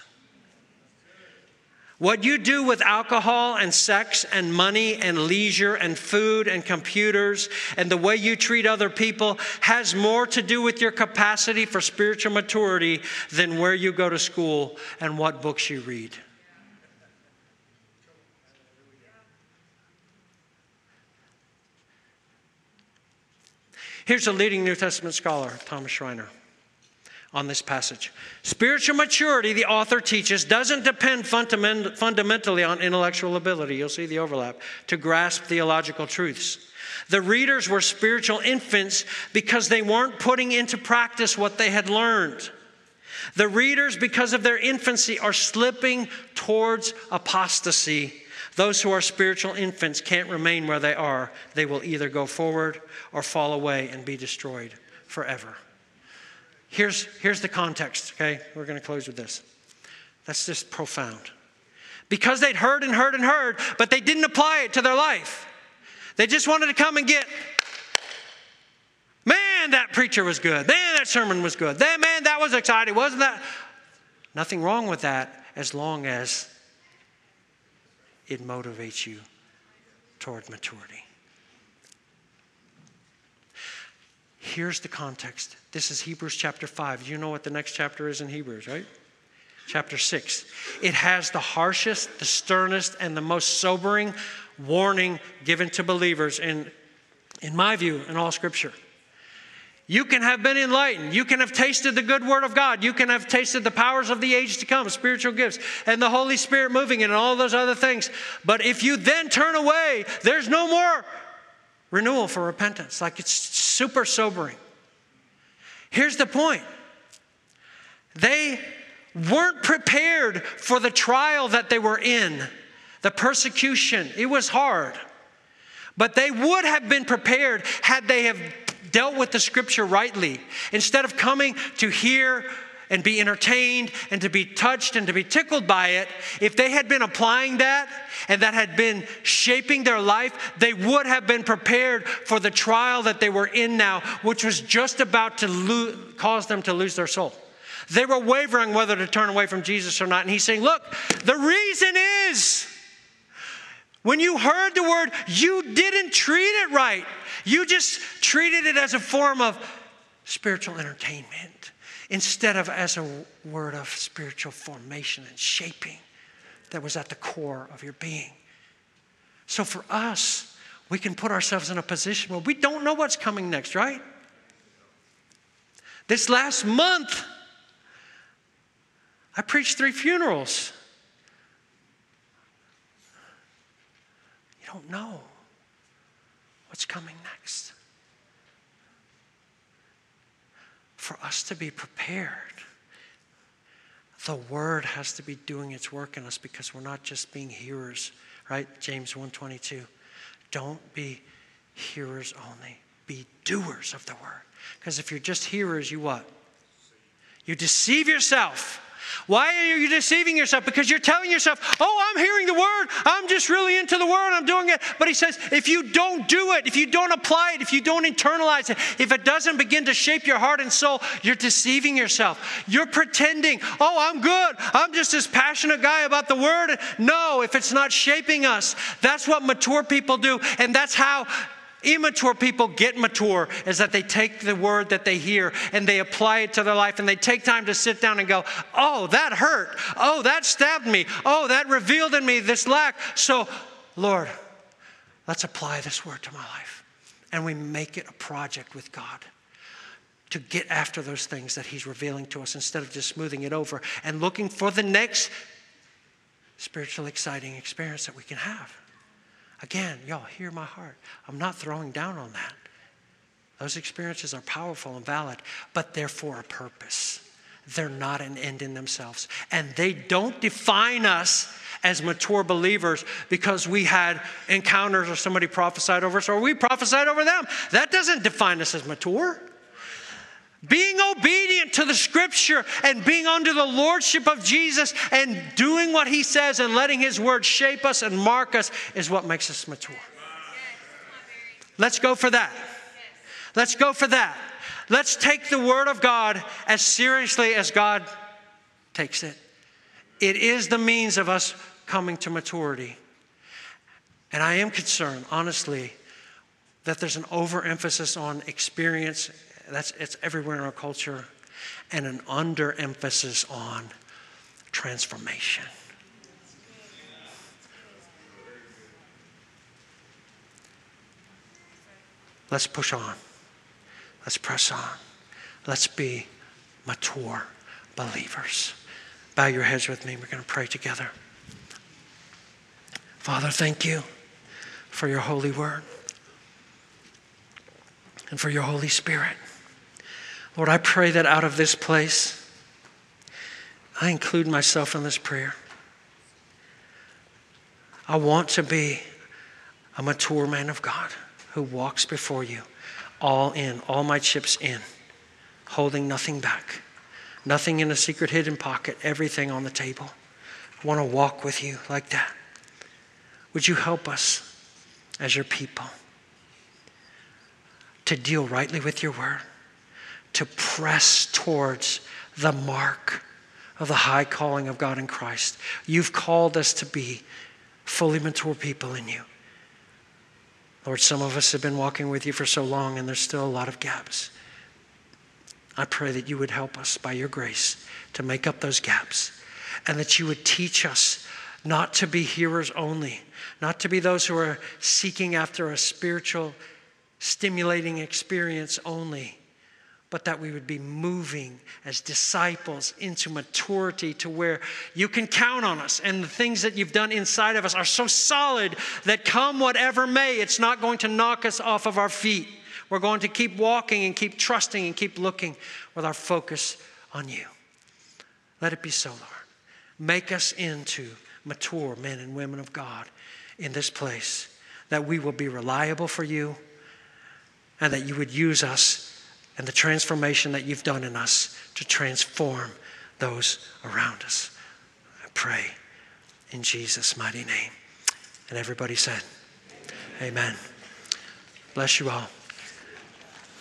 What you do with alcohol and sex and money and leisure and food and computers and the way you treat other people has more to do with your capacity for spiritual maturity than where you go to school and what books you read. Here's a leading New Testament scholar, Thomas Schreiner on this passage. Spiritual maturity, the author teaches, doesn't depend fundament, fundamentally on intellectual ability. You'll see the overlap to grasp theological truths. The readers were spiritual infants because they weren't putting into practice what they had learned. The readers, because of their infancy, are slipping towards apostasy. Those who are spiritual infants can't remain where they are. They will either go forward or fall away and be destroyed forever. Here's, here's the context, okay? We're going to close with this. That's just profound. Because they'd heard and heard and heard, but they didn't apply it to their life. They just wanted to come and get, man, that preacher was good. Man, that sermon was good. Man, man, that was exciting. Wasn't that? Nothing wrong with that as long as it motivates you toward maturity. Here's the context. This is Hebrews chapter 5. You know what the next chapter is in Hebrews, right? Chapter 6. It has the harshest, the sternest, and the most sobering warning given to believers in, in my view, in all scripture. You can have been enlightened. You can have tasted the good word of God. You can have tasted the powers of the age to come, spiritual gifts, and the Holy Spirit moving and all those other things. But if you then turn away, there's no more renewal for repentance. Like it's super sobering. Here's the point they weren't prepared for the trial that they were in, the persecution. It was hard. But they would have been prepared had they have dealt with the scripture rightly. Instead of coming to hear and be entertained and to be touched and to be tickled by it, if they had been applying that and that had been shaping their life, they would have been prepared for the trial that they were in now, which was just about to cause them to lose their soul. They were wavering whether to turn away from Jesus or not. And he's saying, Look, the reason is When you heard the word, you didn't treat it right. You just treated it as a form of spiritual entertainment instead of as a word of spiritual formation and shaping that was at the core of your being. So for us, we can put ourselves in a position where we don't know what's coming next, right? This last month, I preached three funerals. You don't know what's coming next. For us to be prepared, the word has to be doing its work in us because we're not just being hearers, right? James 1:22. Don't be hearers only, be doers of the word. Because if you're just hearers, you what? You deceive yourself. Why are you deceiving yourself? Because you're telling yourself, oh, I'm hearing the word. I'm just really into the word. I'm doing it. But he says, if you don't do it, if you don't apply it, if you don't internalize it, if it doesn't begin to shape your heart and soul, you're deceiving yourself. You're pretending, oh, I'm good. I'm just this passionate guy about the word. No, if it's not shaping us, that's what mature people do. And that's how immature people get mature is that they take the word that they hear and they apply it to their life and they take time to sit down and go, oh, that hurt. Oh, that stabbed me. Oh, that revealed in me this lack. So, Lord, let's apply this word to my life. And we make it a project with God to get after those things that He's revealing to us instead of just smoothing it over and looking for the next spiritual exciting experience that we can have. Again, y'all, hear my heart. I'm not throwing down on that. Those experiences are powerful and valid, but they're for a purpose. They're not an end in themselves. And they don't define us as mature believers because we had encounters or somebody prophesied over us or we prophesied over them. That doesn't define us as mature. Being obedient to the scripture and being under the lordship of Jesus and doing what he says and letting his word shape us and mark us is what makes us mature. Let's go for that. Let's go for that. Let's take the word of God as seriously as God takes it. It is the means of us coming to maturity. And I am concerned, honestly, that there's an overemphasis on experience that's it's everywhere in our culture, and an underemphasis on transformation. Let's push on. Let's press on. Let's be mature believers. Bow your heads with me. We're going to pray together. Father, thank you for your holy word and for your Holy Spirit. Lord, I pray that out of this place, I include myself in this prayer. I want to be a mature man of God who walks before you, all in, all my chips in, holding nothing back, nothing in a secret hidden pocket, everything on the table. I want to walk with you like that. Would you help us as your people to deal rightly with your word? To press towards the mark of the high calling of God in Christ. You've called us to be fully mature people in you. Lord, some of us have been walking with you for so long and there's still a lot of gaps. I pray that you would help us by your grace to make up those gaps and that you would teach us not to be hearers only, not to be those who are seeking after a spiritual, stimulating experience only but that we would be moving as disciples into maturity to where you can count on us. And the things that you've done inside of us are so solid that come whatever may, it's not going to knock us off of our feet. We're going to keep walking and keep trusting and keep looking with our focus on you. Let it be so, Lord. Make us into mature men and women of God in this place, that we will be reliable for you and that you would use us and the transformation that you've done in us to transform those around us. I pray in Jesus' mighty name. And everybody said, Amen. Bless you all.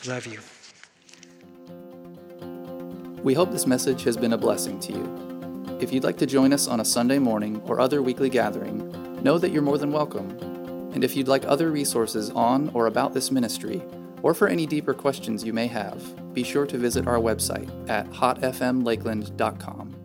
Love you. We hope this message has been a blessing to you. If you'd like to join us on a Sunday morning or other weekly gathering, know that you're more than welcome. And if you'd like other resources on or about this ministry, or for any deeper questions you may have, be sure to visit our website at hotfmlakeland.com.